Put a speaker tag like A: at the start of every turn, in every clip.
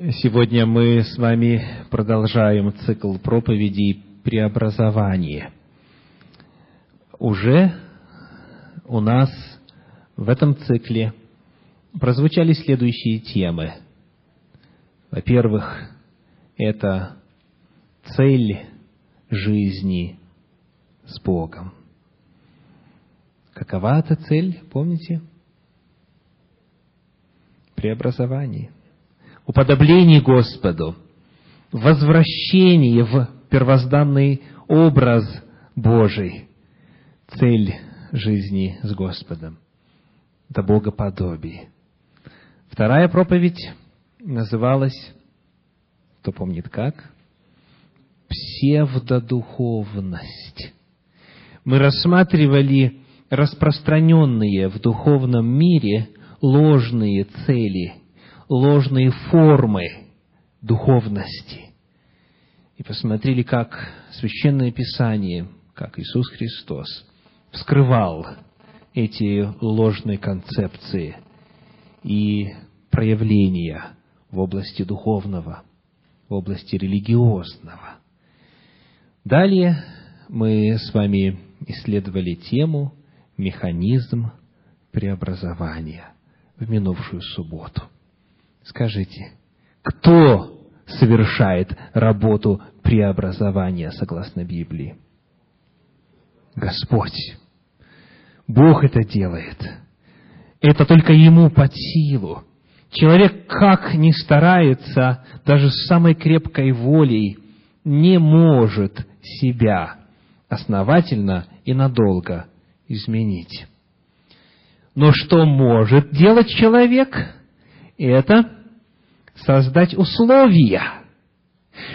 A: Сегодня мы с вами продолжаем цикл проповедей преобразования. Уже у нас в этом цикле прозвучали следующие темы. Во-первых, это цель жизни с Богом. Какова эта цель, помните? Преобразование – уподобление Господу, возвращение в первозданный образ Божий, цель жизни с Господом. Это богоподобие. Вторая проповедь называлась, кто помнит как, псевдодуховность. Мы рассматривали распространенные в духовном мире ложные цели ложные формы духовности. И посмотрели, как Священное Писание, как Иисус Христос вскрывал эти ложные концепции и проявления в области духовного, в области религиозного. Далее мы с вами исследовали тему «Механизм преобразования» в минувшую субботу – Скажите, кто совершает работу преобразования согласно Библии? Господь. Бог это делает. Это только Ему под силу. Человек как ни старается, даже с самой крепкой волей, не может себя основательно и надолго изменить. Но что может делать человек? Это создать условия,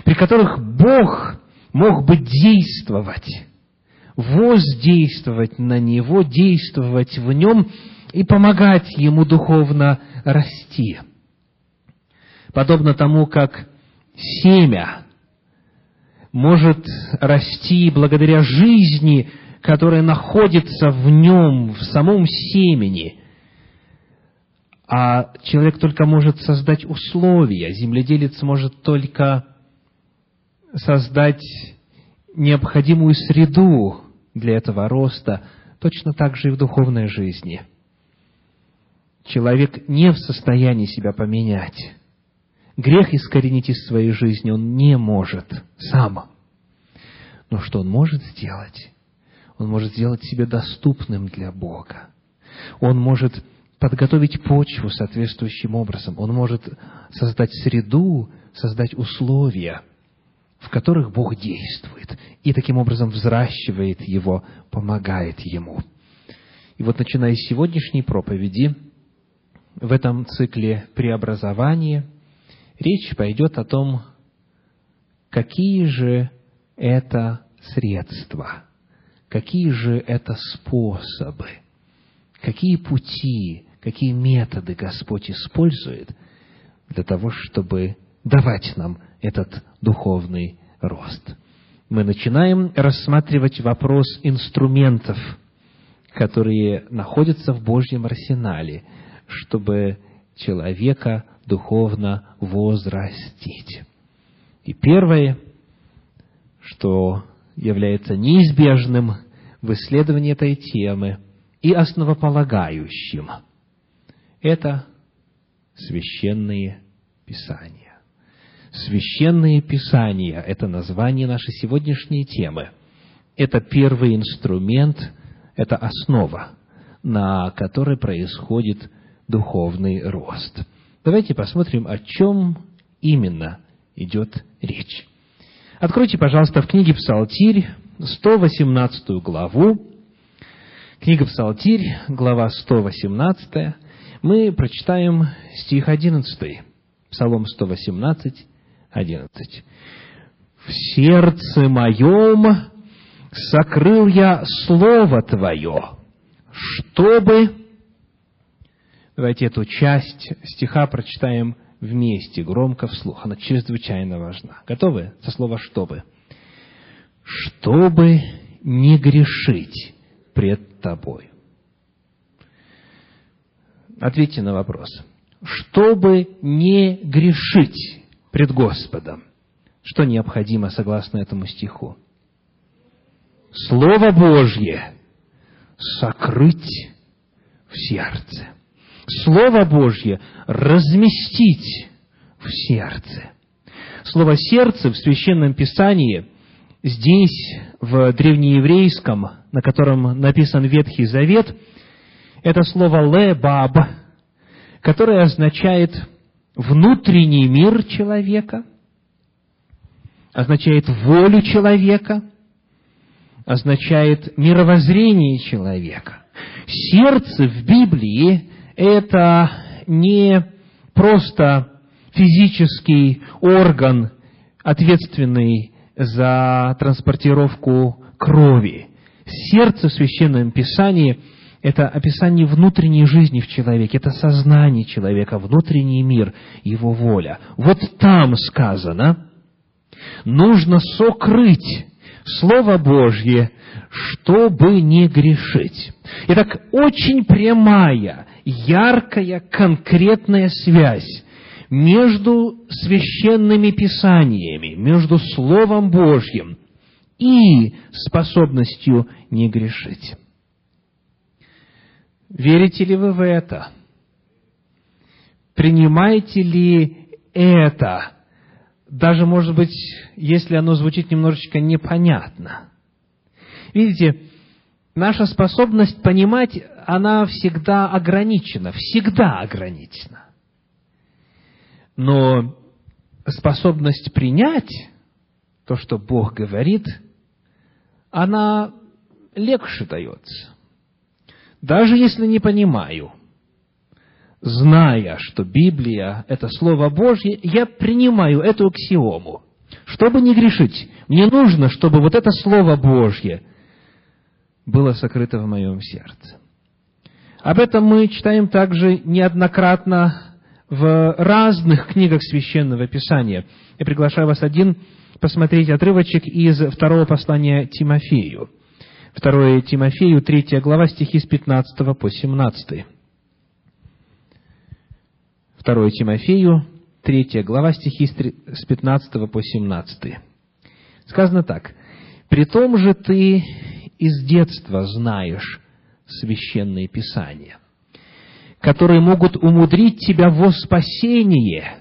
A: при которых Бог мог бы действовать, воздействовать на него, действовать в нем и помогать ему духовно расти. Подобно тому, как семя может расти благодаря жизни, которая находится в нем, в самом семени – а человек только может создать условия, земледелец может только создать необходимую среду для этого роста, точно так же и в духовной жизни. Человек не в состоянии себя поменять. Грех искоренить из своей жизни он не может сам. Но что он может сделать? Он может сделать себя доступным для Бога. Он может подготовить почву соответствующим образом. Он может создать среду, создать условия, в которых Бог действует, и таким образом взращивает его, помогает ему. И вот начиная с сегодняшней проповеди, в этом цикле преобразования, речь пойдет о том, какие же это средства, какие же это способы, какие пути какие методы Господь использует для того, чтобы давать нам этот духовный рост. Мы начинаем рассматривать вопрос инструментов, которые находятся в Божьем арсенале, чтобы человека духовно возрастить. И первое, что является неизбежным в исследовании этой темы и основополагающим – это священные писания. Священные писания – это название нашей сегодняшней темы. Это первый инструмент, это основа, на которой происходит духовный рост. Давайте посмотрим, о чем именно идет речь. Откройте, пожалуйста, в книге Псалтирь, 118 главу. Книга Псалтирь, глава 118, мы прочитаем стих 11, Псалом 118, 11. «В сердце моем сокрыл я Слово Твое, чтобы...» Давайте эту часть стиха прочитаем вместе, громко, вслух. Она чрезвычайно важна. Готовы? Со слова «чтобы». «Чтобы не грешить пред Тобою». Ответьте на вопрос. чтобы не грешить пред Господом. Что необходимо согласно этому стиху? Слово Божье сокрыть в сердце. Слово Божье разместить в сердце. Слово «сердце» в Священном Писании здесь, в древнееврейском, на котором написан Ветхий Завет, это слово «лебаб», которое означает внутренний мир человека, означает волю человека, означает мировоззрение человека. Сердце в Библии – это не просто физический орган, ответственный за транспортировку крови. Сердце в Священном Писании – это описание внутренней жизни в человеке, это сознание человека, внутренний мир, его воля. Вот там сказано, нужно сокрыть Слово Божье, чтобы не грешить. Итак, очень прямая, яркая, конкретная связь между священными писаниями, между Словом Божьим и способностью не грешить. Верите ли вы в это? Принимаете ли это? Даже, может быть, если оно звучит немножечко непонятно. Видите, наша способность понимать, она всегда ограничена, всегда ограничена. Но способность принять то, что Бог говорит, она легче дается. Даже если не понимаю, зная, что Библия – это Слово Божье, я принимаю эту аксиому. Чтобы не грешить, мне нужно, чтобы вот это Слово Божье было сокрыто в моем сердце. Об этом мы читаем также неоднократно в разных книгах Священного Писания. Я приглашаю вас один посмотреть отрывочек из второго послания Тимофею. Второе Тимофею, третья глава, стихи с 15 по 17. Второе Тимофею, третья глава, стихи с 15 по 17. Сказано так. «При том же ты из детства знаешь священные писания, которые могут умудрить тебя во спасение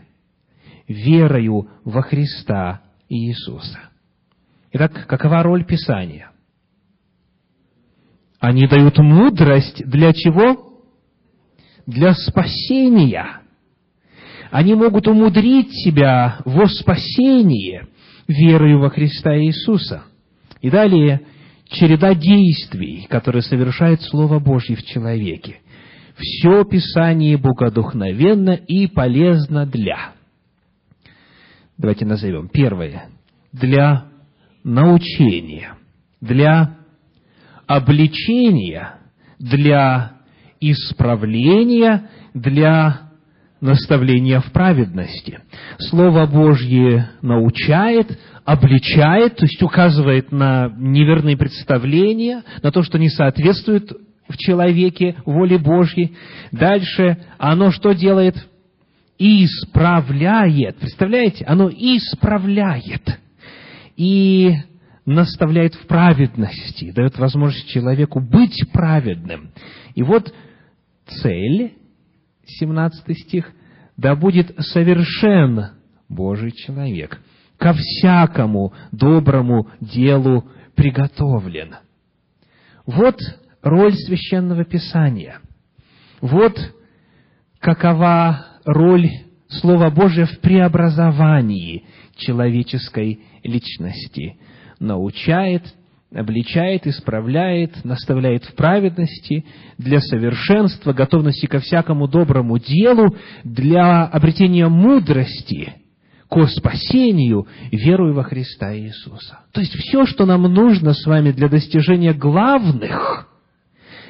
A: верою во Христа Иисуса. Итак, какова роль Писания? Они дают мудрость для чего? Для спасения. Они могут умудрить себя во спасение верою во Христа Иисуса. И далее череда действий, которые совершает Слово Божье в человеке. Все Писание богодухновенно и полезно для. Давайте назовем. Первое. Для научения, для обличения, для исправления, для наставления в праведности. Слово Божье научает, обличает, то есть указывает на неверные представления, на то, что не соответствует в человеке воле Божьей. Дальше оно что делает? Исправляет. Представляете? Оно исправляет. И наставляет в праведности, дает возможность человеку быть праведным. И вот цель, 17 стих, да будет совершен Божий человек, ко всякому доброму делу приготовлен. Вот роль священного писания. Вот какова роль Слова Божия в преобразовании человеческой личности. Научает, обличает, исправляет, наставляет в праведности, для совершенства, готовности ко всякому доброму делу, для обретения мудрости, ко спасению, верую во Христа Иисуса. То есть все, что нам нужно с вами для достижения главных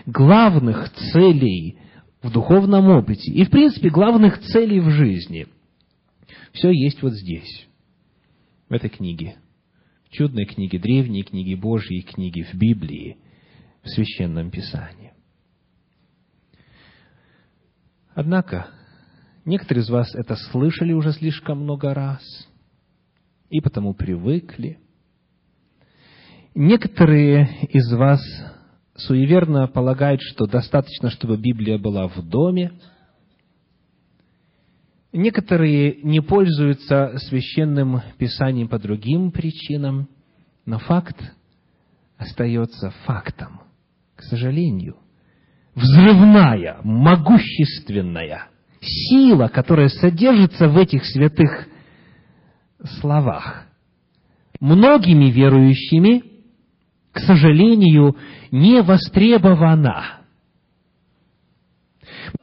A: главных целей в духовном опыте и, в принципе, главных целей в жизни. Все есть вот здесь, в этой книге. Чудной книге, древней книге Божьей, книге в Библии, в Священном Писании. Однако, Некоторые из вас это слышали уже слишком много раз, и потому привыкли. Некоторые из вас суеверно полагают, что достаточно, чтобы Библия была в доме. Некоторые не пользуются священным писанием по другим причинам, но факт остается фактом. К сожалению, взрывная, могущественная сила, которая содержится в этих святых словах, многими верующими, к сожалению, не востребована.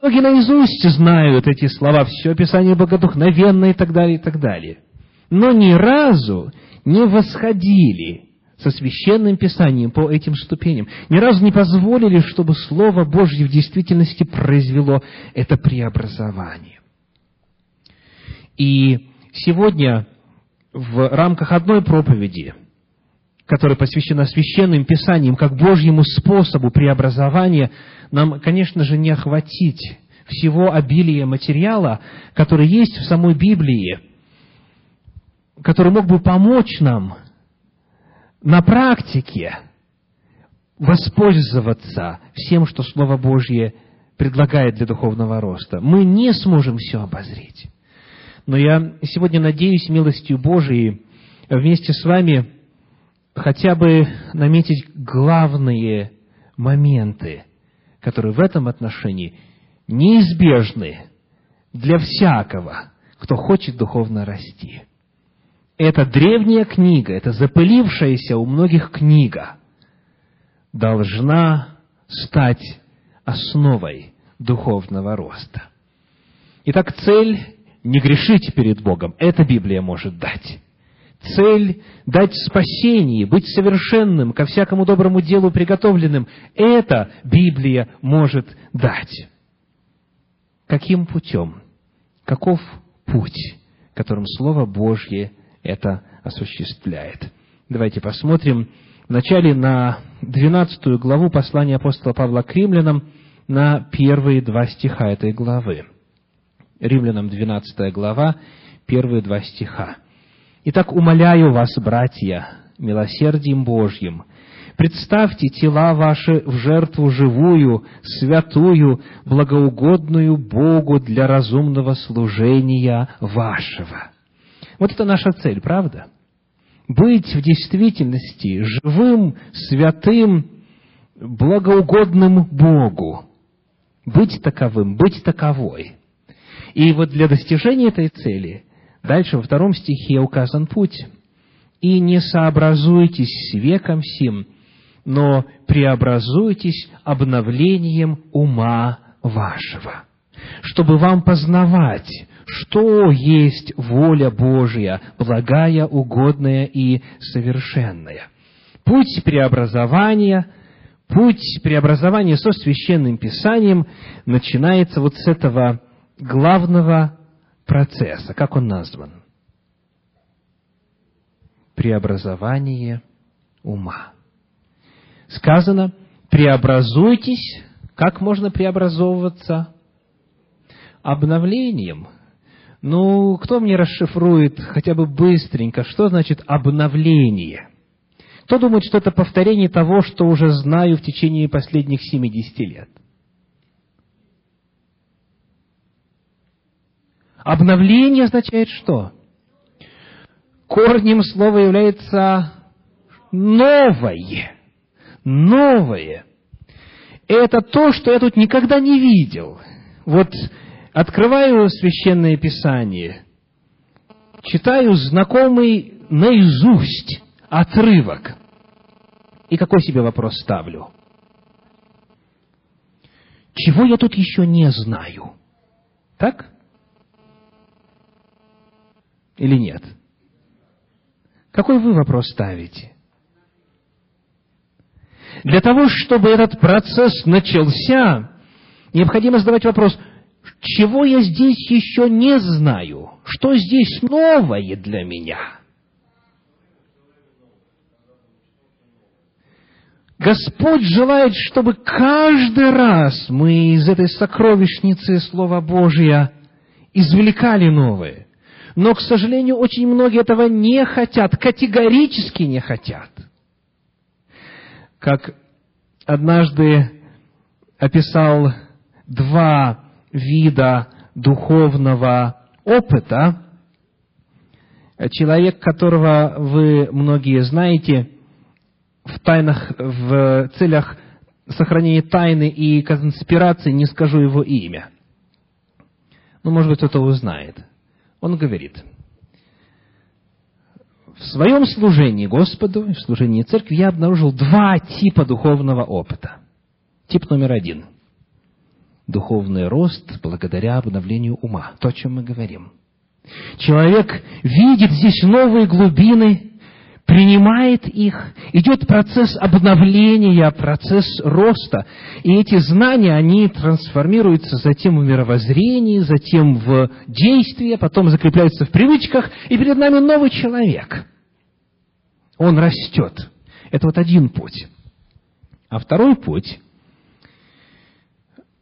A: Многие наизусть знают эти слова, все Писание богодухновенно и так далее, и так далее. Но ни разу не восходили со священным писанием по этим ступеням. Ни разу не позволили, чтобы Слово Божье в действительности произвело это преобразование. И сегодня в рамках одной проповеди, которая посвящена священным писаниям как Божьему способу преобразования, нам, конечно же, не охватить всего обилия материала, который есть в самой Библии, который мог бы помочь нам на практике воспользоваться всем, что Слово Божье предлагает для духовного роста. Мы не сможем все обозреть. Но я сегодня надеюсь милостью Божией вместе с вами хотя бы наметить главные моменты, которые в этом отношении неизбежны для всякого, кто хочет духовно расти эта древняя книга, эта запылившаяся у многих книга, должна стать основой духовного роста. Итак, цель – не грешить перед Богом. Это Библия может дать. Цель – дать спасение, быть совершенным, ко всякому доброму делу приготовленным. Это Библия может дать. Каким путем? Каков путь, которым Слово Божье это осуществляет. Давайте посмотрим вначале на 12 главу послания апостола Павла к римлянам, на первые два стиха этой главы. Римлянам 12 глава, первые два стиха. «Итак, умоляю вас, братья, милосердием Божьим, представьте тела ваши в жертву живую, святую, благоугодную Богу для разумного служения вашего». Вот это наша цель, правда? Быть в действительности живым, святым, благоугодным Богу. Быть таковым, быть таковой. И вот для достижения этой цели дальше во втором стихе указан путь. «И не сообразуйтесь с веком сим, но преобразуйтесь обновлением ума вашего, чтобы вам познавать, что есть воля Божия, благая, угодная и совершенная. Путь преобразования, путь преобразования со священным писанием начинается вот с этого главного процесса. Как он назван? Преобразование ума. Сказано, преобразуйтесь. Как можно преобразовываться? Обновлением – ну, кто мне расшифрует хотя бы быстренько, что значит обновление? Кто думает, что это повторение того, что уже знаю в течение последних 70 лет? Обновление означает что? Корнем слова является новое. Новое. Это то, что я тут никогда не видел. Вот открываю священное писание, читаю знакомый наизусть отрывок. И какой себе вопрос ставлю? Чего я тут еще не знаю? Так? Или нет? Какой вы вопрос ставите? Для того, чтобы этот процесс начался, необходимо задавать вопрос – чего я здесь еще не знаю? Что здесь новое для меня? Господь желает, чтобы каждый раз мы из этой сокровищницы Слова Божия извлекали новые. Но, к сожалению, очень многие этого не хотят, категорически не хотят. Как однажды описал два вида духовного опыта, человек, которого вы многие знаете, в тайнах, в целях сохранения тайны и конспирации не скажу его имя. Ну, может быть, кто-то узнает. Он говорит, в своем служении Господу, в служении церкви я обнаружил два типа духовного опыта. Тип номер один – духовный рост благодаря обновлению ума. То, о чем мы говорим. Человек видит здесь новые глубины, принимает их, идет процесс обновления, процесс роста, и эти знания, они трансформируются затем в мировоззрении, затем в действие, потом закрепляются в привычках, и перед нами новый человек. Он растет. Это вот один путь. А второй путь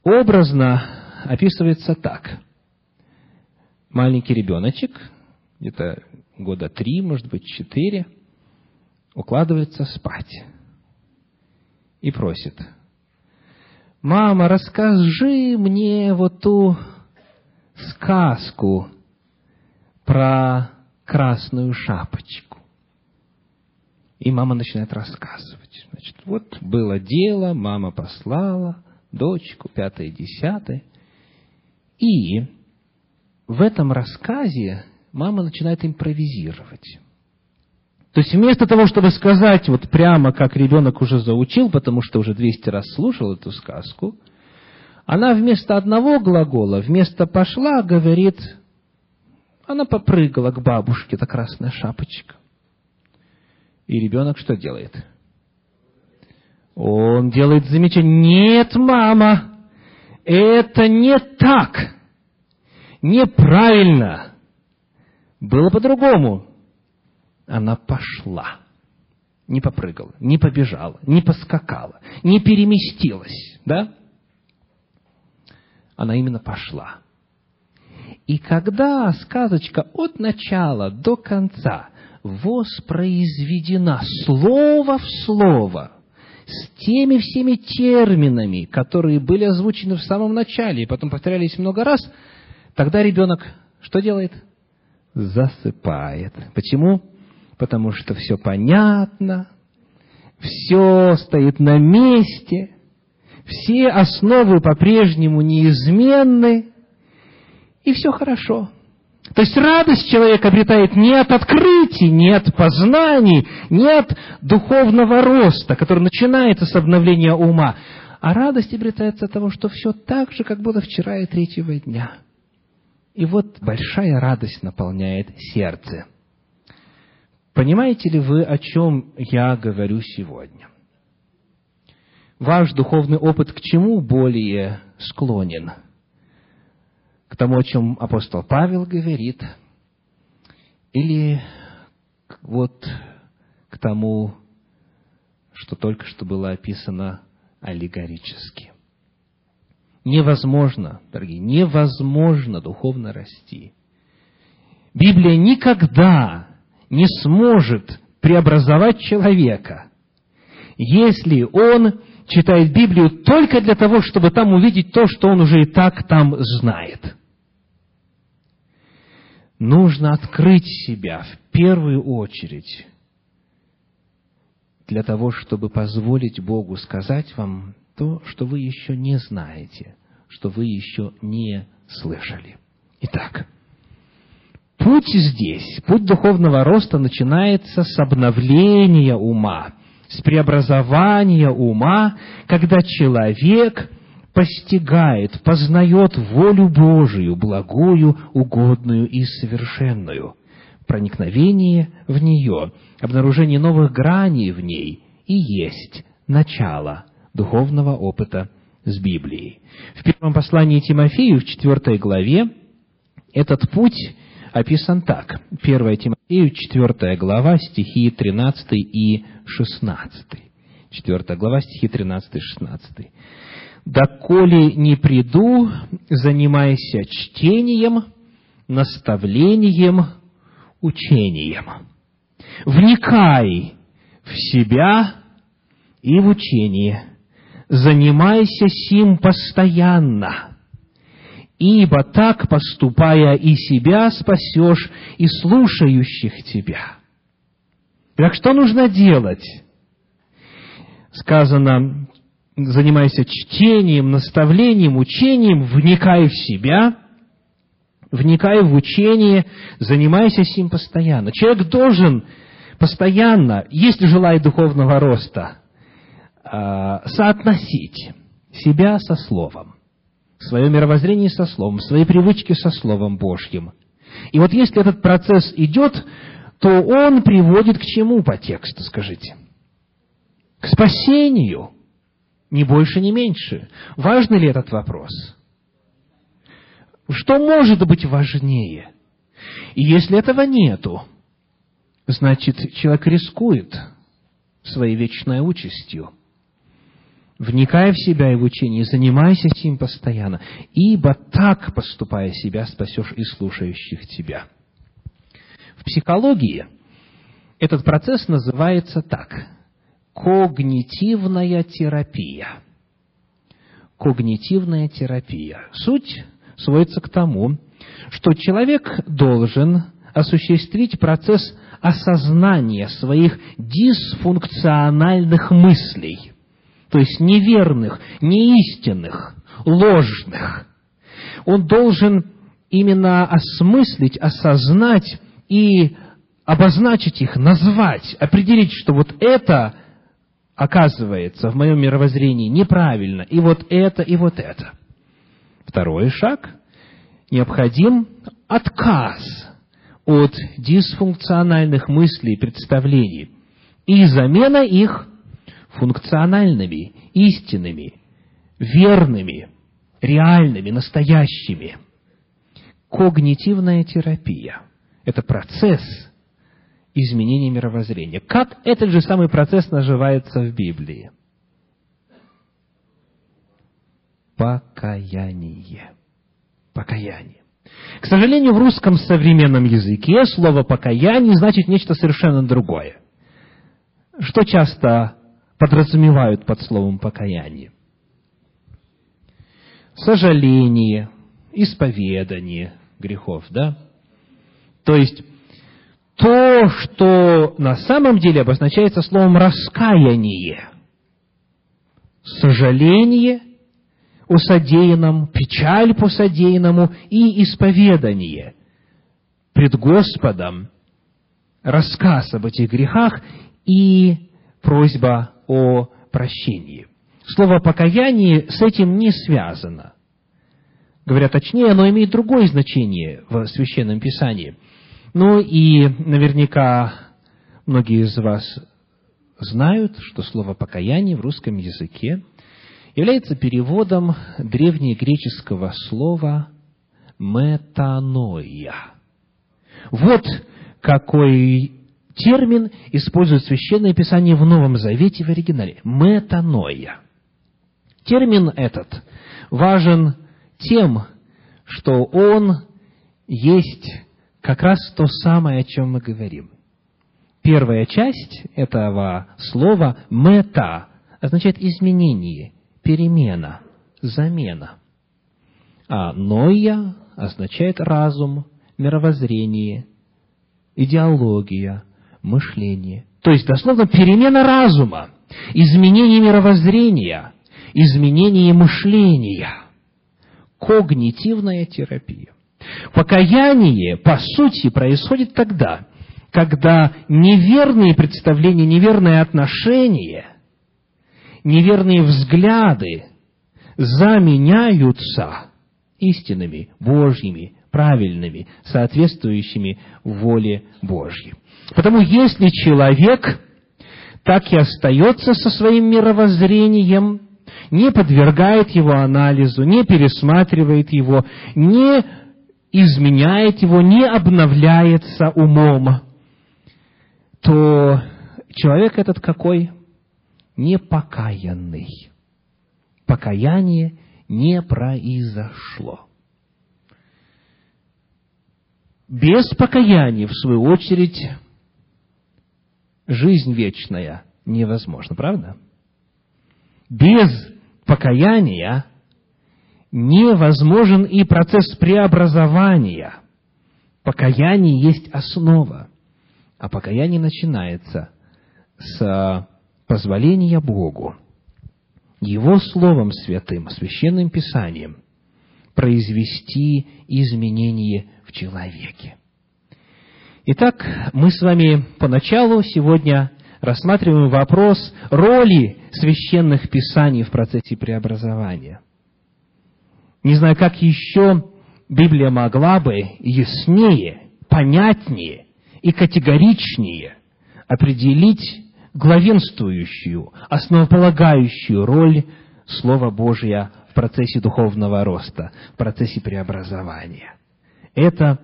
A: образно описывается так. Маленький ребеночек, где-то года три, может быть, четыре – укладывается спать и просит, «Мама, расскажи мне вот ту сказку про красную шапочку». И мама начинает рассказывать. Значит, вот было дело, мама послала дочку, пятое, десятое. И в этом рассказе мама начинает импровизировать. То есть вместо того, чтобы сказать вот прямо, как ребенок уже заучил, потому что уже 200 раз слушал эту сказку, она вместо одного глагола, вместо «пошла» говорит, она попрыгала к бабушке, это красная шапочка. И ребенок что делает? Он делает замечание, нет, мама, это не так, неправильно, было по-другому она пошла. Не попрыгала, не побежала, не поскакала, не переместилась, да? Она именно пошла. И когда сказочка от начала до конца воспроизведена слово в слово, с теми всеми терминами, которые были озвучены в самом начале и потом повторялись много раз, тогда ребенок что делает? Засыпает. Почему? Потому что все понятно, все стоит на месте, все основы по-прежнему неизменны, и все хорошо. То есть радость человек обретает не от открытий, не от познаний, не от духовного роста, который начинается с обновления ума, а радость обретается от того, что все так же, как было вчера и третьего дня. И вот большая радость наполняет сердце. Понимаете ли вы, о чем я говорю сегодня? Ваш духовный опыт к чему более склонен? К тому, о чем апостол Павел говорит, или вот к тому, что только что было описано аллегорически. Невозможно, дорогие, невозможно духовно расти. Библия никогда не сможет преобразовать человека, если он читает Библию только для того, чтобы там увидеть то, что он уже и так там знает. Нужно открыть себя в первую очередь для того, чтобы позволить Богу сказать вам то, что вы еще не знаете, что вы еще не слышали. Итак, Путь здесь, путь духовного роста начинается с обновления ума, с преобразования ума, когда человек постигает, познает волю Божию, благую, угодную и совершенную. Проникновение в нее, обнаружение новых граней в ней и есть начало духовного опыта с Библией. В первом послании Тимофею, в четвертой главе, этот путь описан так. 1 Тимофею, 4 глава, стихи 13 и 16. 4 глава, стихи 13 и 16. «Доколе не приду, занимайся чтением, наставлением, учением. Вникай в себя и в учение. Занимайся сим постоянно, ибо так, поступая, и себя спасешь, и слушающих тебя. Так что нужно делать? Сказано, занимайся чтением, наставлением, учением, вникай в себя, вникай в учение, занимайся сим постоянно. Человек должен постоянно, если желает духовного роста, а, соотносить себя со Словом, свое мировоззрение со Словом, свои привычки со Словом Божьим. И вот если этот процесс идет, то он приводит к чему по тексту, скажите? К спасению. Ни больше, ни меньше. Важный ли этот вопрос? Что может быть важнее? И если этого нету, значит, человек рискует своей вечной участью. Вникая в себя и в учение, занимайся этим постоянно, ибо так, поступая себя, спасешь и слушающих тебя. В психологии этот процесс называется так – когнитивная терапия. Когнитивная терапия. Суть сводится к тому, что человек должен осуществить процесс осознания своих дисфункциональных мыслей, то есть неверных, неистинных, ложных. Он должен именно осмыслить, осознать и обозначить их, назвать, определить, что вот это оказывается в моем мировоззрении неправильно, и вот это, и вот это. Второй шаг – необходим отказ от дисфункциональных мыслей и представлений и замена их функциональными, истинными, верными, реальными, настоящими. Когнитивная терапия – это процесс изменения мировоззрения. Как этот же самый процесс называется в Библии? Покаяние. Покаяние. К сожалению, в русском современном языке слово «покаяние» значит нечто совершенно другое. Что часто подразумевают под словом «покаяние»? Сожаление, исповедание грехов, да? То есть, то, что на самом деле обозначается словом «раскаяние», сожаление – о содеянном, печаль по содеянному и исповедание пред Господом, рассказ об этих грехах и просьба о прощении. Слово «покаяние» с этим не связано. Говоря точнее, оно имеет другое значение в Священном Писании. Ну и наверняка многие из вас знают, что слово «покаяние» в русском языке является переводом древнегреческого слова метаноя. Вот какой термин использует Священное Писание в Новом Завете в оригинале. Метаноя. Термин этот важен тем, что он есть как раз то самое, о чем мы говорим. Первая часть этого слова «мета» означает изменение, перемена, замена. А ноя означает разум, мировоззрение, идеология, мышление. То есть, дословно, перемена разума, изменение мировоззрения, изменение мышления, когнитивная терапия. Покаяние, по сути, происходит тогда, когда неверные представления, неверное отношение неверные взгляды заменяются истинными, Божьими, правильными, соответствующими воле Божьей. Потому если человек так и остается со своим мировоззрением, не подвергает его анализу, не пересматривает его, не изменяет его, не обновляется умом, то человек этот какой? непокаянный. Покаяние не произошло. Без покаяния, в свою очередь, жизнь вечная невозможна, правда? Без покаяния невозможен и процесс преобразования. Покаяние есть основа, а покаяние начинается с позволения Богу, Его Словом Святым, Священным Писанием произвести изменение человеке. Итак, мы с вами поначалу сегодня рассматриваем вопрос роли священных писаний в процессе преобразования. Не знаю, как еще Библия могла бы яснее, понятнее и категоричнее определить главенствующую, основополагающую роль Слова Божия в процессе духовного роста, в процессе преобразования. Это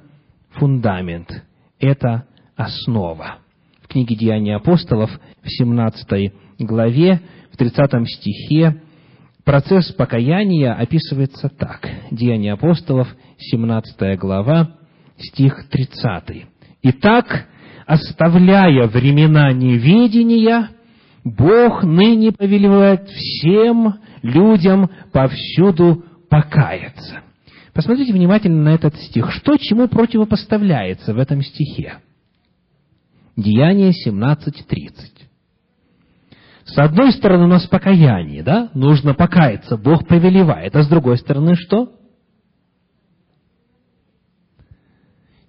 A: фундамент, это основа. В книге «Деяния апостолов» в 17 главе, в 30 стихе, процесс покаяния описывается так. Деяния апостолов, 17 глава, стих 30. «Итак, оставляя времена неведения, Бог ныне повелевает всем людям повсюду покаяться». Посмотрите внимательно на этот стих. Что чему противопоставляется в этом стихе? Деяние 17.30. С одной стороны, у нас покаяние, да? Нужно покаяться, Бог повелевает. А с другой стороны, что?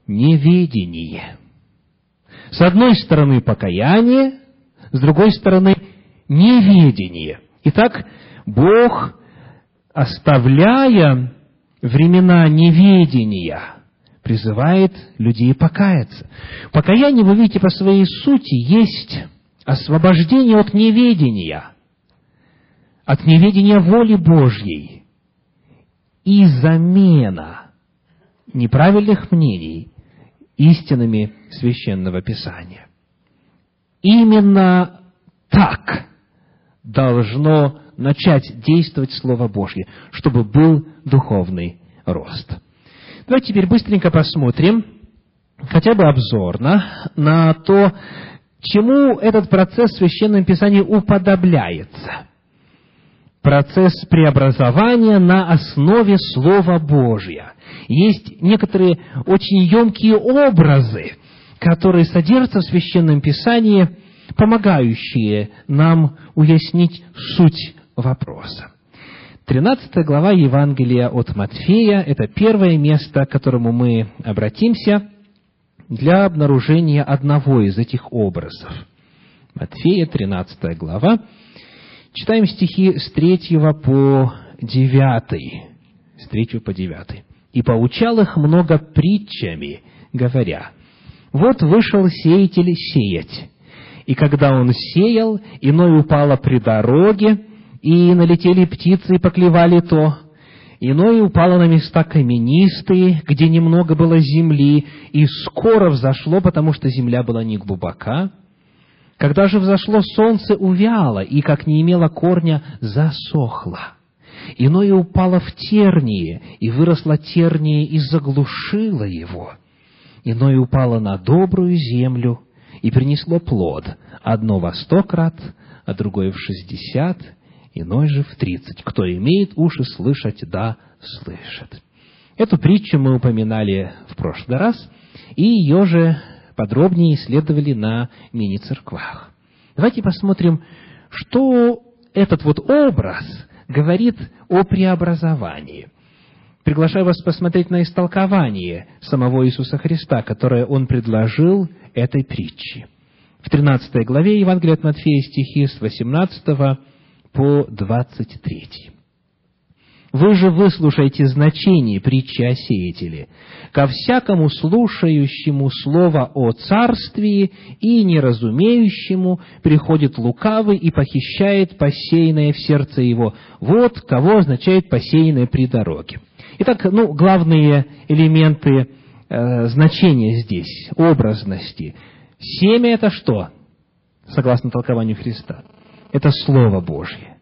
A: Неведение. С одной стороны, покаяние, с другой стороны, неведение. Итак, Бог, оставляя времена неведения, призывает людей покаяться. Покаяние, вы видите, по своей сути есть освобождение от неведения, от неведения воли Божьей и замена неправильных мнений истинами Священного Писания. Именно так должно начать действовать Слово Божье, чтобы был духовный рост. Давайте теперь быстренько посмотрим, хотя бы обзорно, на то, чему этот процесс в Священном Писании уподобляется. Процесс преобразования на основе Слова Божьего. Есть некоторые очень емкие образы, которые содержатся в Священном Писании, помогающие нам уяснить суть вопроса. 13 глава Евангелия от Матфея – это первое место, к которому мы обратимся для обнаружения одного из этих образов. Матфея, 13 глава. Читаем стихи с 3 по 9. С 3 по 9. «И поучал их много притчами, говоря, «Вот вышел сеятель сеять, и когда он сеял, иной упало при дороге, и налетели птицы и поклевали то. Иное упало на места каменистые, где немного было земли, и скоро взошло, потому что земля была не глубока. Когда же взошло солнце, увяло, и, как не имело корня, засохло. Иное упало в тернии, и выросло терние, и заглушило его. Иное упало на добрую землю, и принесло плод, одно во сто крат, а другое в шестьдесят, иной же в тридцать. Кто имеет уши слышать, да, слышит. Эту притчу мы упоминали в прошлый раз, и ее же подробнее исследовали на мини-церквах. Давайте посмотрим, что этот вот образ говорит о преобразовании. Приглашаю вас посмотреть на истолкование самого Иисуса Христа, которое Он предложил этой притчи. В 13 главе Евангелия от Матфея стихи с 18 по 23. Вы же выслушайте значение притчи о сеятеле. Ко всякому слушающему слово о царствии и неразумеющему приходит лукавый и похищает посеянное в сердце его. Вот кого означает посеянное при дороге. Итак, ну, главные элементы э, значения здесь, образности. Семя – это что? Согласно толкованию Христа – это Слово Божье.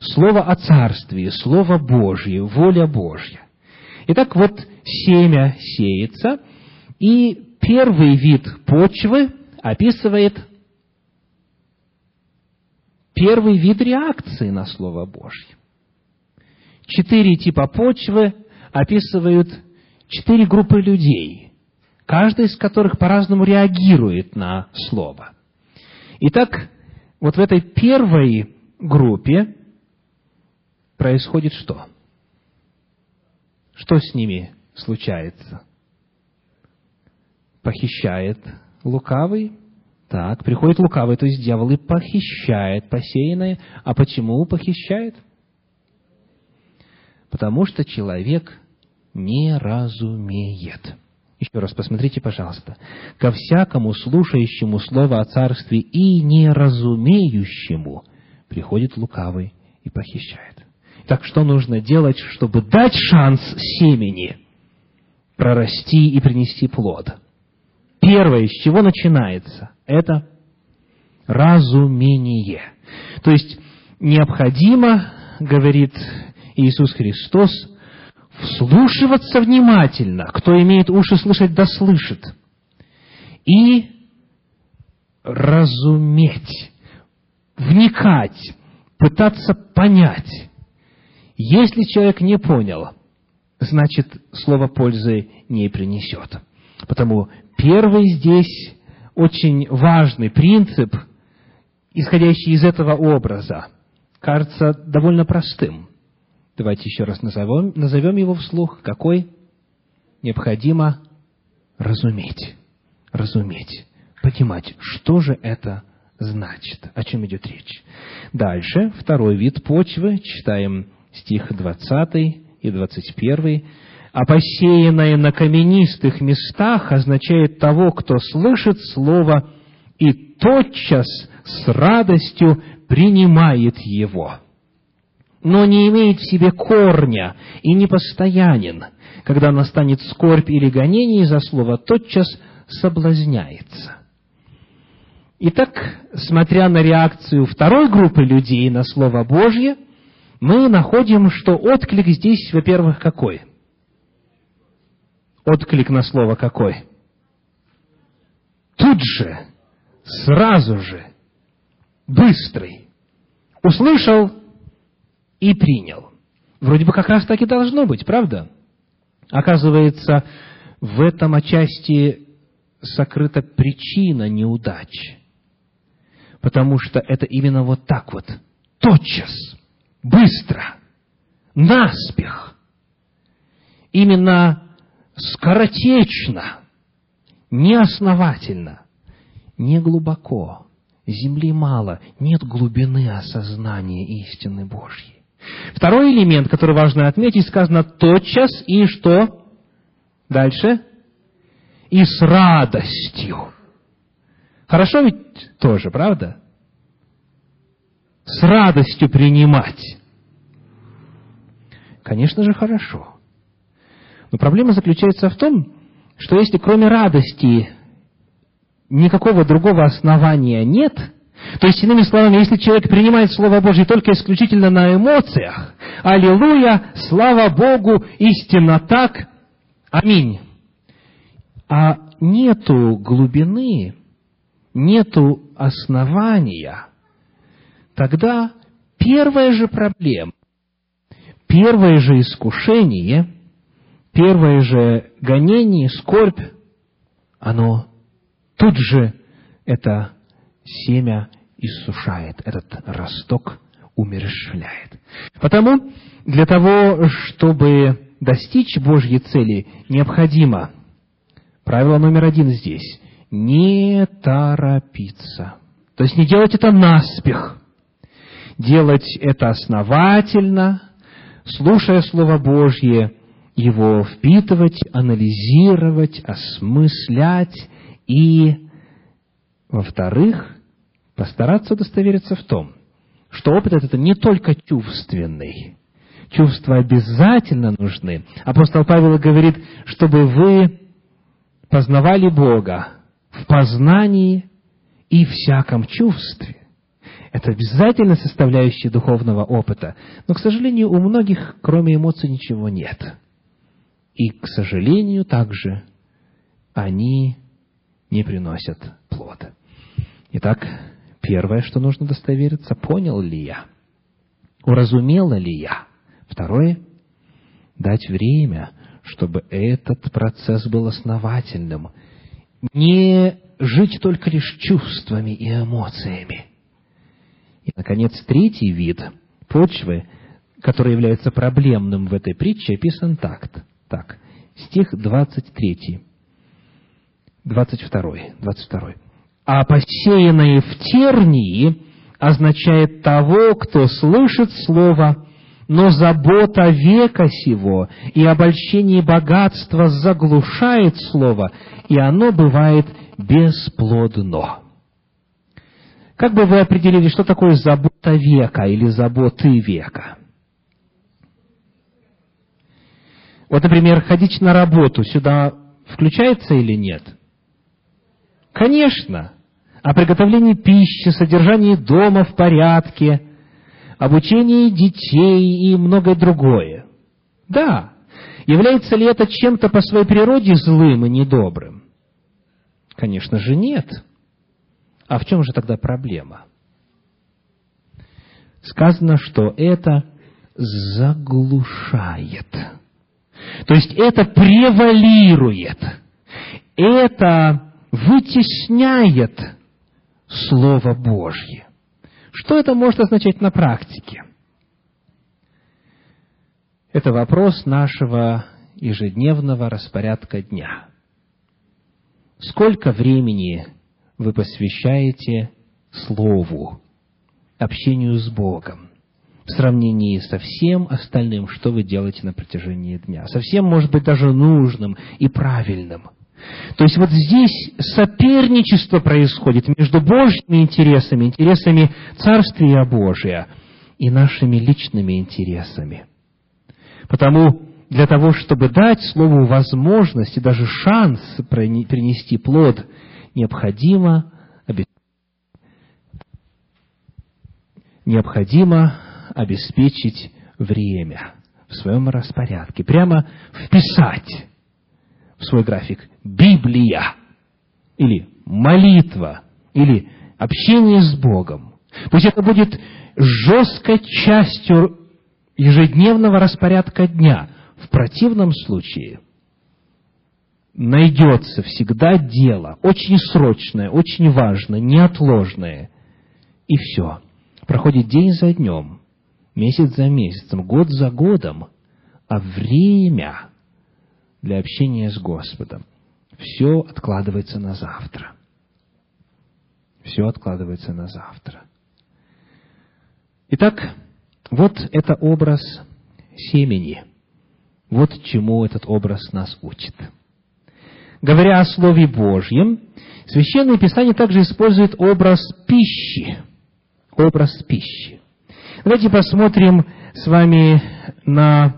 A: Слово о Царстве, Слово Божье, воля Божья. Итак, вот семя сеется, И первый вид почвы описывает первый вид реакции на Слово Божье. Четыре типа почвы описывают четыре группы людей, каждая из которых по-разному реагирует на Слово. Итак, вот в этой первой группе происходит что? Что с ними случается? Похищает лукавый, так, приходит лукавый, то есть дьявол и похищает посеянное. А почему похищает? Потому что человек не разумеет. Еще раз посмотрите, пожалуйста. «Ко всякому слушающему слово о царстве и неразумеющему приходит лукавый и похищает». Так что нужно делать, чтобы дать шанс семени прорасти и принести плод? Первое, с чего начинается, это разумение. То есть необходимо, говорит Иисус Христос, вслушиваться внимательно. Кто имеет уши слышать, да слышит. И разуметь, вникать, пытаться понять. Если человек не понял, значит, слово пользы не принесет. Потому первый здесь очень важный принцип, исходящий из этого образа, кажется довольно простым. Давайте еще раз назовем, назовем его вслух. Какой? Необходимо разуметь. Разуметь. Понимать, что же это значит, о чем идет речь. Дальше, второй вид почвы, читаем стих 20 и 21 а посеянное на каменистых местах означает того, кто слышит слово и тотчас с радостью принимает его, но не имеет в себе корня и не постоянен. Когда настанет скорбь или гонение за слово, тотчас соблазняется. Итак, смотря на реакцию второй группы людей на Слово Божье, мы находим, что отклик здесь, во-первых, какой? Отклик на слово какой? Тут же, сразу же, быстрый. Услышал и принял. Вроде бы как раз так и должно быть, правда? Оказывается, в этом отчасти сокрыта причина неудач. Потому что это именно вот так вот, тотчас, быстро, наспех. Именно скоротечно, неосновательно, не глубоко, земли мало, нет глубины осознания истины Божьей. Второй элемент, который важно отметить, сказано тотчас и что? Дальше? И с радостью. Хорошо ведь тоже, правда? С радостью принимать. Конечно же, хорошо. Но проблема заключается в том, что если кроме радости никакого другого основания нет, то есть, иными словами, если человек принимает Слово Божье только исключительно на эмоциях, аллилуйя, слава Богу, истинно так, аминь, а нету глубины, нету основания, тогда первая же проблема, первое же искушение – первое же гонение, скорбь, оно тут же это семя иссушает, этот росток умерщвляет. Потому для того, чтобы достичь Божьей цели, необходимо, правило номер один здесь, не торопиться. То есть не делать это наспех, делать это основательно, слушая Слово Божье, его впитывать, анализировать, осмыслять и, во-вторых, постараться удостовериться в том, что опыт этот не только чувственный. Чувства обязательно нужны. Апостол Павел говорит, чтобы вы познавали Бога в познании и всяком чувстве. Это обязательно составляющая духовного опыта. Но, к сожалению, у многих, кроме эмоций, ничего нет. И, к сожалению, также они не приносят плода. Итак, первое, что нужно удостовериться, понял ли я, уразумела ли я. Второе, дать время, чтобы этот процесс был основательным. Не жить только лишь чувствами и эмоциями. И, наконец, третий вид почвы, который является проблемным в этой притче, описан так. Так, стих 23, 22, 22. «А посеянное в тернии означает того, кто слышит слово, но забота века сего и обольщение богатства заглушает слово, и оно бывает бесплодно». Как бы вы определили, что такое забота века или заботы века? Вот, например, ходить на работу сюда включается или нет? Конечно. О приготовлении пищи, содержании дома в порядке, обучении детей и многое другое. Да. Является ли это чем-то по своей природе злым и недобрым? Конечно же, нет. А в чем же тогда проблема? Сказано, что это заглушает. То есть это превалирует. Это вытесняет Слово Божье. Что это может означать на практике? Это вопрос нашего ежедневного распорядка дня. Сколько времени вы посвящаете Слову, общению с Богом, в сравнении со всем остальным, что вы делаете на протяжении дня. Совсем, может быть, даже нужным и правильным. То есть вот здесь соперничество происходит между Божьими интересами, интересами Царствия Божия и нашими личными интересами. Потому для того, чтобы дать Слову возможность и даже шанс принести плод – необходимо, необходимо обеспечить время в своем распорядке. Прямо вписать в свой график Библия или молитва или общение с Богом. Пусть это будет жесткой частью ежедневного распорядка дня. В противном случае – найдется всегда дело, очень срочное, очень важное, неотложное. И все. Проходит день за днем, месяц за месяцем, год за годом, а время для общения с Господом все откладывается на завтра. Все откладывается на завтра. Итак, вот это образ семени. Вот чему этот образ нас учит – говоря о Слове Божьем, Священное Писание также использует образ пищи. Образ пищи. Давайте посмотрим с вами на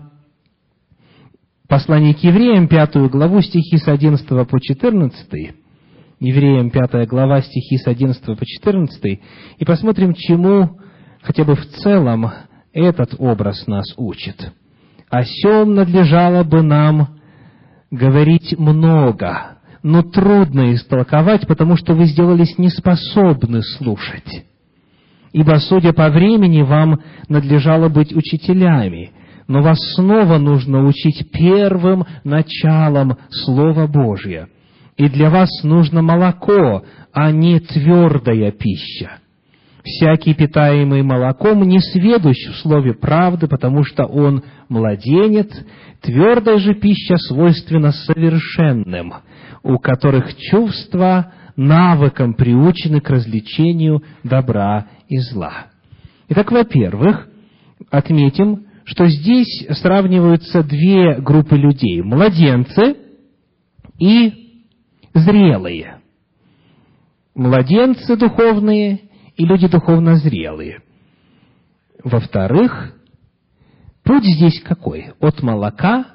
A: послание к евреям, пятую главу, стихи с 11 по 14. Евреям, пятая глава, стихи с 11 по 14. И посмотрим, чему хотя бы в целом этот образ нас учит. «О сем надлежало бы нам говорить много, но трудно истолковать, потому что вы сделались неспособны слушать. Ибо, судя по времени, вам надлежало быть учителями, но вас снова нужно учить первым началом Слова Божия. И для вас нужно молоко, а не твердая пища. Всякий, питаемый молоком, не сведущ в слове правды, потому что он младенец, твердая же пища свойственна совершенным, у которых чувства навыком приучены к развлечению добра и зла. Итак, во-первых, отметим, что здесь сравниваются две группы людей – младенцы и зрелые. Младенцы духовные и люди духовно зрелые. Во-вторых, путь здесь какой? От молока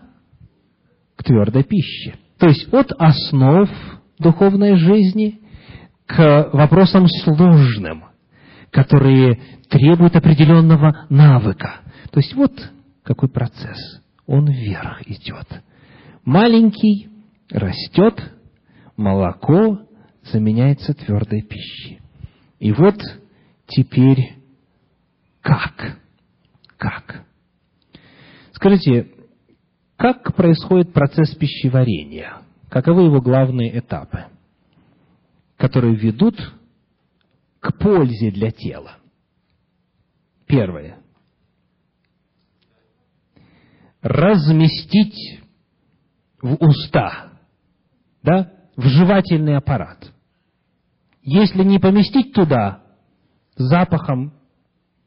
A: к твердой пище. То есть от основ духовной жизни к вопросам сложным, которые требуют определенного навыка. То есть вот какой процесс. Он вверх идет. Маленький растет, молоко заменяется твердой пищей. И вот теперь как? Как? Скажите, как происходит процесс пищеварения? Каковы его главные этапы, которые ведут к пользе для тела? Первое. Разместить в уста, да, в жевательный аппарат. Если не поместить туда, запахом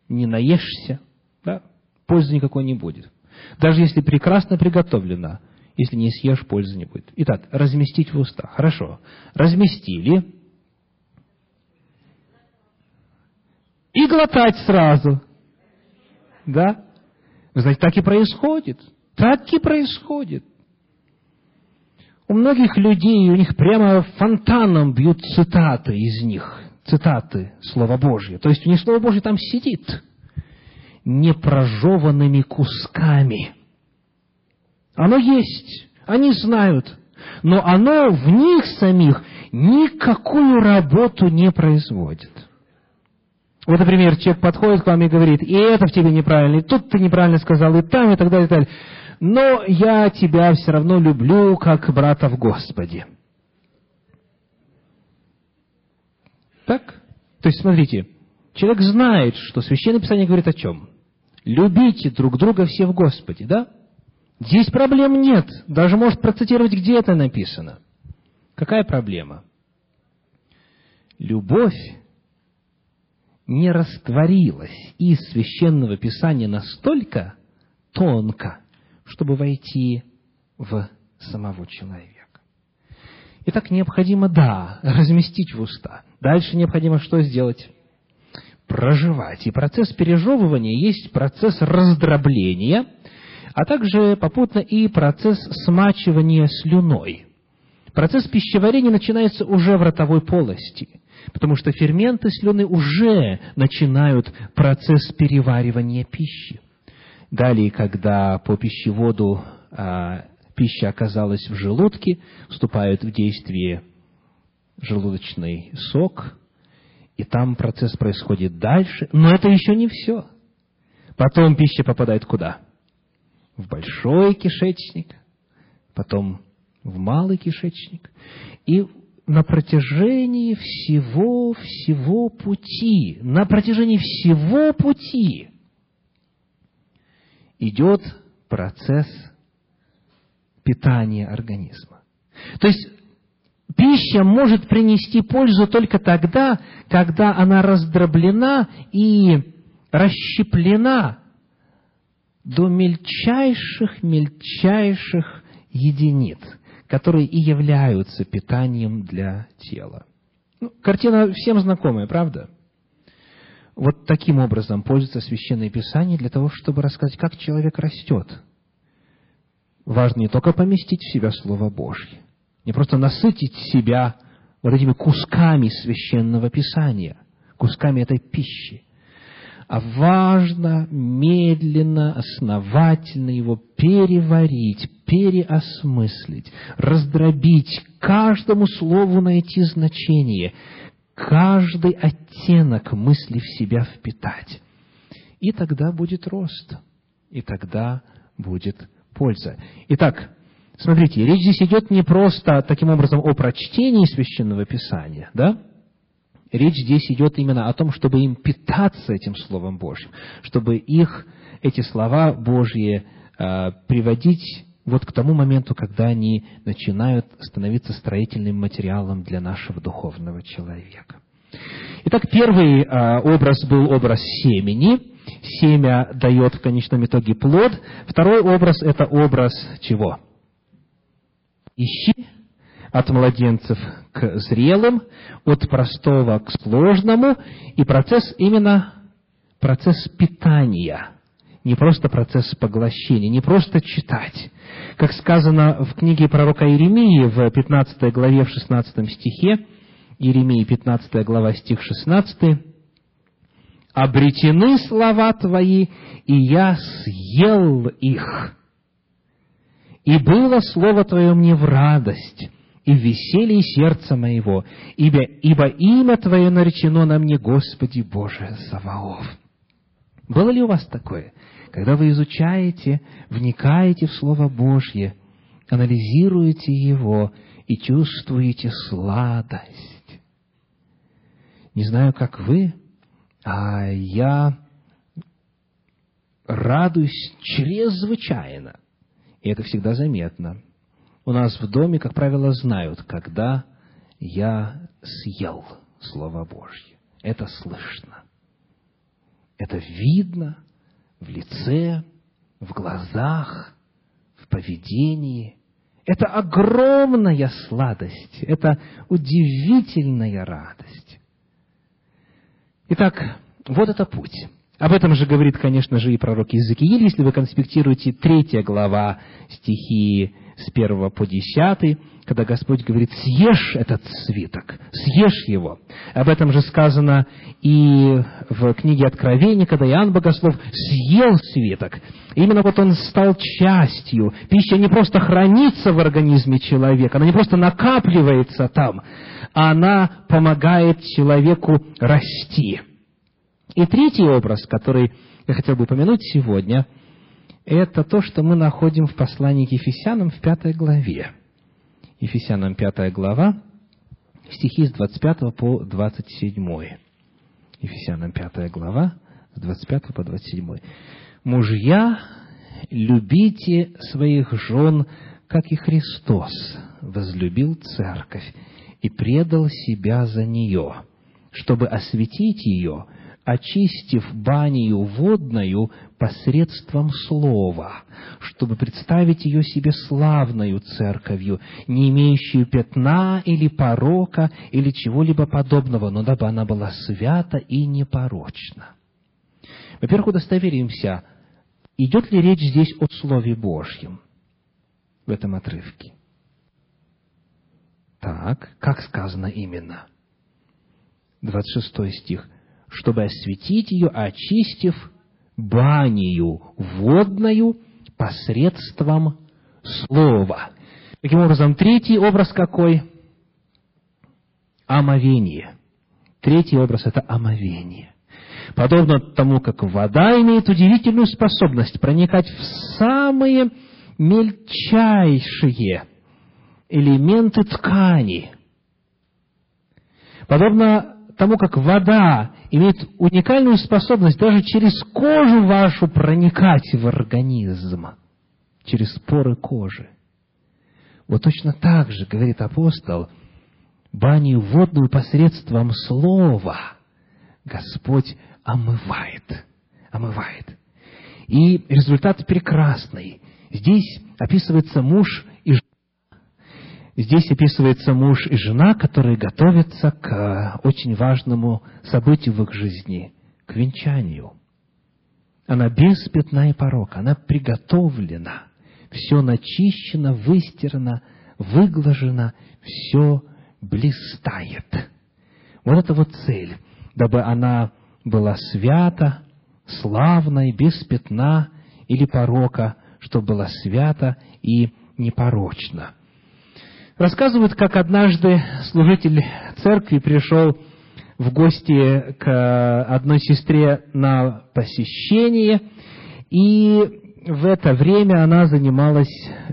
A: не наешься, да, пользы никакой не будет. Даже если прекрасно приготовлено, если не съешь, пользы не будет. Итак, разместить в уста. Хорошо. Разместили. И глотать сразу. Да? Вы знаете, так и происходит. Так и происходит. У многих людей, у них прямо фонтаном бьют цитаты из них. Цитаты Слова Божьего. То есть у них Слово Божье там сидит непрожеванными кусками. Оно есть, они знают, но оно в них самих никакую работу не производит. Вот, например, человек подходит к вам и говорит, и это в тебе неправильно, и тут ты неправильно сказал, и там, и так далее, и так далее. Но я тебя все равно люблю, как брата в Господе. Так? То есть, смотрите, человек знает, что Священное Писание говорит о чем? Любите друг друга все в Господе, да? Здесь проблем нет. Даже может процитировать, где это написано. Какая проблема? Любовь не растворилась из священного писания настолько тонко, чтобы войти в самого человека. Итак, необходимо, да, разместить в уста. Дальше необходимо что сделать? Проживать. И процесс пережевывания есть процесс раздробления – а также попутно и процесс смачивания слюной. Процесс пищеварения начинается уже в ротовой полости, потому что ферменты слюны уже начинают процесс переваривания пищи. Далее, когда по пищеводу а, пища оказалась в желудке, вступает в действие желудочный сок, и там процесс происходит дальше. Но это еще не все. Потом пища попадает куда? в большой кишечник, потом в малый кишечник. И на протяжении всего-всего пути, на протяжении всего пути идет процесс питания организма. То есть пища может принести пользу только тогда, когда она раздроблена и расщеплена до мельчайших-мельчайших единиц, которые и являются питанием для тела. Ну, картина всем знакомая, правда? Вот таким образом пользуется Священное Писание для того, чтобы рассказать, как человек растет. Важно не только поместить в себя Слово Божье, не просто насытить себя вот этими кусками Священного Писания, кусками этой пищи, а важно медленно, основательно его переварить, переосмыслить, раздробить, каждому слову найти значение, каждый оттенок мысли в себя впитать. И тогда будет рост, и тогда будет польза. Итак, смотрите, речь здесь идет не просто таким образом о прочтении Священного Писания, да? Речь здесь идет именно о том, чтобы им питаться этим Словом Божьим, чтобы их, эти слова Божьи, э, приводить вот к тому моменту, когда они начинают становиться строительным материалом для нашего духовного человека. Итак, первый э, образ был образ семени. Семя дает в конечном итоге плод. Второй образ – это образ чего? Ищи от младенцев к зрелым, от простого к сложному, и процесс именно процесс питания, не просто процесс поглощения, не просто читать. Как сказано в книге пророка Иеремии в 15 главе, в 16 стихе, Иеремии 15 глава, стих 16, «Обретены слова Твои, и я съел их, и было Слово Твое мне в радость, и в веселье сердца моего, ибо, ибо имя Твое наречено на мне, Господи Боже Саваоф. Было ли у вас такое, когда вы изучаете, вникаете в Слово Божье, анализируете его и чувствуете сладость? Не знаю, как вы, а я радуюсь чрезвычайно. И это всегда заметно. У нас в доме, как правило, знают, когда я съел Слово Божье. Это слышно. Это видно в лице, в глазах, в поведении. Это огромная сладость, это удивительная радость. Итак, вот это путь. Об этом же говорит, конечно же, и пророк Иезекииль, если вы конспектируете третья глава стихи с первого по десятый, когда Господь говорит, съешь этот свиток, съешь его. Об этом же сказано и в книге Откровения, когда Иоанн Богослов съел свиток. Именно вот он стал частью. Пища не просто хранится в организме человека, она не просто накапливается там, а она помогает человеку расти. И третий образ, который я хотел бы упомянуть сегодня, это то, что мы находим в послании к Ефесянам в пятой главе. Ефесянам пятая глава, стихи с 25 по 27. Ефесянам пятая глава, с 25 по 27. «Мужья, любите своих жен, как и Христос возлюбил церковь и предал себя за нее, чтобы осветить ее – очистив банию водною посредством слова, чтобы представить ее себе славною церковью, не имеющую пятна или порока или чего-либо подобного, но дабы она была свята и непорочна. Во-первых, удостоверимся, идет ли речь здесь о Слове Божьем в этом отрывке. Так, как сказано именно? 26 стих – чтобы осветить ее, очистив банию водною посредством слова. Таким образом, третий образ какой? Омовение. Третий образ – это омовение. Подобно тому, как вода имеет удивительную способность проникать в самые мельчайшие элементы ткани. Подобно тому, как вода имеет уникальную способность даже через кожу вашу проникать в организм, через поры кожи. Вот точно так же, говорит апостол, баню водную посредством слова Господь омывает, омывает. И результат прекрасный. Здесь описывается муж Здесь описывается муж и жена, которые готовятся к э, очень важному событию в их жизни, к венчанию. Она без пятна и порока, она приготовлена, все начищено, выстирано, выглажено, все блистает. Вот это вот цель, дабы она была свята, славной, без пятна или порока, чтобы была свята и непорочна. Рассказывают, как однажды служитель церкви пришел в гости к одной сестре на посещение, и в это время она занималась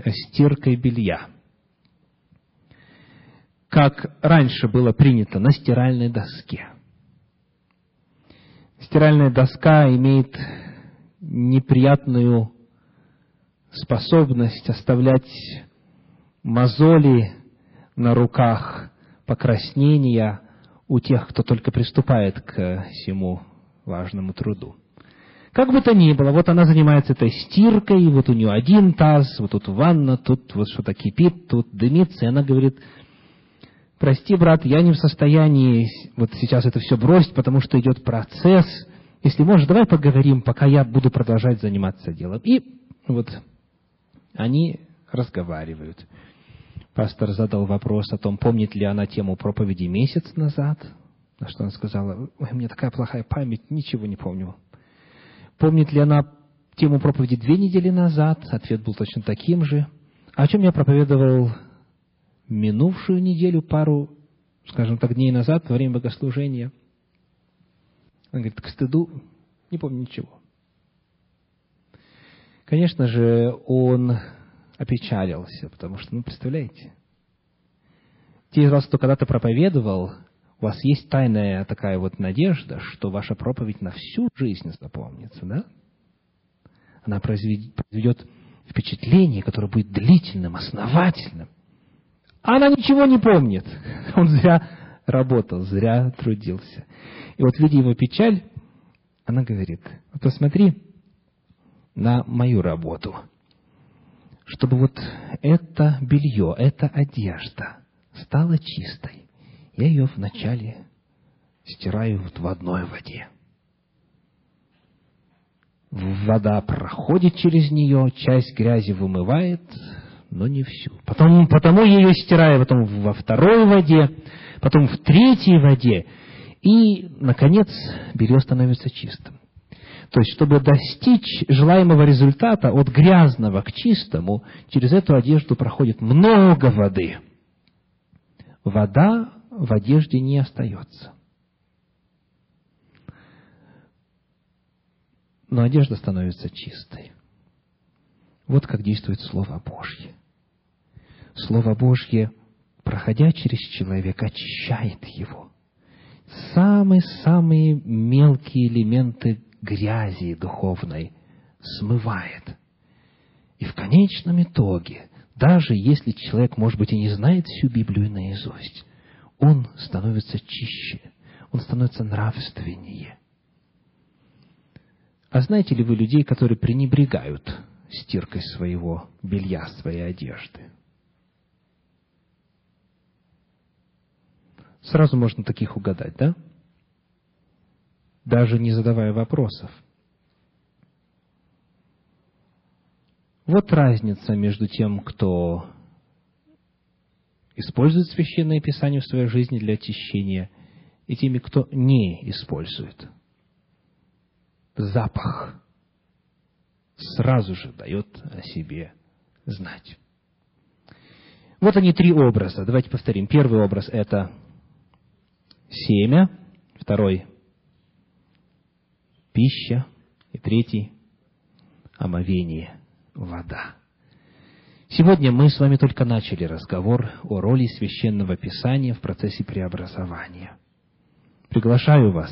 A: стиркой белья. Как раньше было принято на стиральной доске. Стиральная доска имеет неприятную способность оставлять мозоли на руках, покраснения у тех, кто только приступает к всему важному труду. Как бы то ни было, вот она занимается этой стиркой, вот у нее один таз, вот тут ванна, тут вот что-то кипит, тут дымится, и она говорит, прости, брат, я не в состоянии вот сейчас это все бросить, потому что идет процесс. Если можешь, давай поговорим, пока я буду продолжать заниматься делом. И вот они разговаривают. Пастор задал вопрос о том, помнит ли она тему проповеди месяц назад, на что она сказала, Ой, у меня такая плохая память, ничего не помню. Помнит ли она тему проповеди две недели назад? Ответ был точно таким же. А о чем я проповедовал минувшую неделю, пару, скажем так, дней назад, во время богослужения. Он говорит, к стыду не помню ничего. Конечно же, он опечалился, потому что, ну, представляете, те из вас, кто когда-то проповедовал, у вас есть тайная такая вот надежда, что ваша проповедь на всю жизнь запомнится, да? Она произведет впечатление, которое будет длительным, основательным. Она ничего не помнит. Он зря работал, зря трудился. И вот, видя его печаль, она говорит, посмотри на мою работу, чтобы вот это белье, эта одежда стала чистой. Я ее вначале стираю в одной воде. Вода проходит через нее, часть грязи вымывает, но не всю. Потом, потому ее стираю потом во второй воде, потом в третьей воде, и, наконец, белье становится чистым. То есть, чтобы достичь желаемого результата от грязного к чистому, через эту одежду проходит много воды. Вода в одежде не остается. Но одежда становится чистой. Вот как действует Слово Божье. Слово Божье, проходя через человека, очищает его. Самые-самые мелкие элементы грязи духовной смывает. И в конечном итоге, даже если человек, может быть, и не знает всю Библию наизусть, он становится чище, он становится нравственнее. А знаете ли вы людей, которые пренебрегают стиркой своего белья, своей одежды? Сразу можно таких угадать, да? Даже не задавая вопросов. Вот разница между тем, кто использует Священное Писание в своей жизни для очищения, и теми, кто не использует. Запах сразу же дает о себе знать. Вот они три образа. Давайте повторим. Первый образ – это семя, второй – пища, и третий – омовение, вода. Сегодня мы с вами только начали разговор о роли священного писания в процессе преобразования. Приглашаю вас,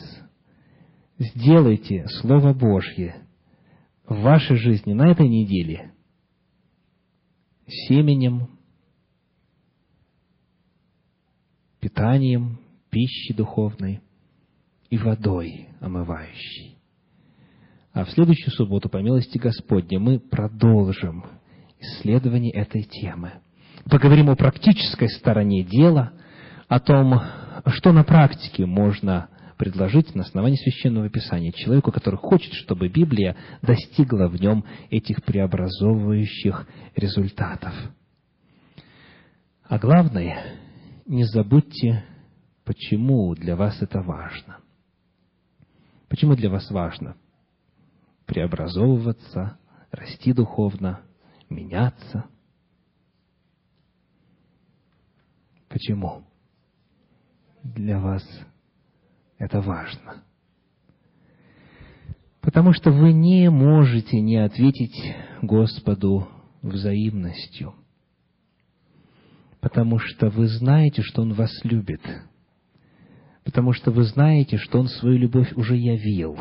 A: сделайте Слово Божье в вашей жизни на этой неделе семенем, питанием, пищей духовной и водой омывающей. А в следующую субботу, по милости Господня, мы продолжим исследовании этой темы. Поговорим о практической стороне дела, о том, что на практике можно предложить на основании Священного Писания человеку, который хочет, чтобы Библия достигла в нем этих преобразовывающих результатов. А главное, не забудьте, почему для вас это важно. Почему для вас важно преобразовываться, расти духовно, меняться. Почему? Для вас это важно. Потому что вы не можете не ответить Господу взаимностью. Потому что вы знаете, что Он вас любит. Потому что вы знаете, что Он свою любовь уже явил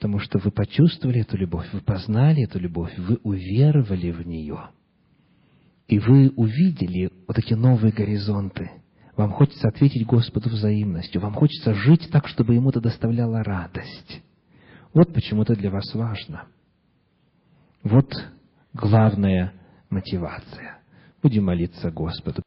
A: потому что вы почувствовали эту любовь, вы познали эту любовь, вы уверовали в нее, и вы увидели вот эти новые горизонты. Вам хочется ответить Господу взаимностью, вам хочется жить так, чтобы Ему это доставляло радость. Вот почему это для вас важно. Вот главная мотивация. Будем молиться Господу.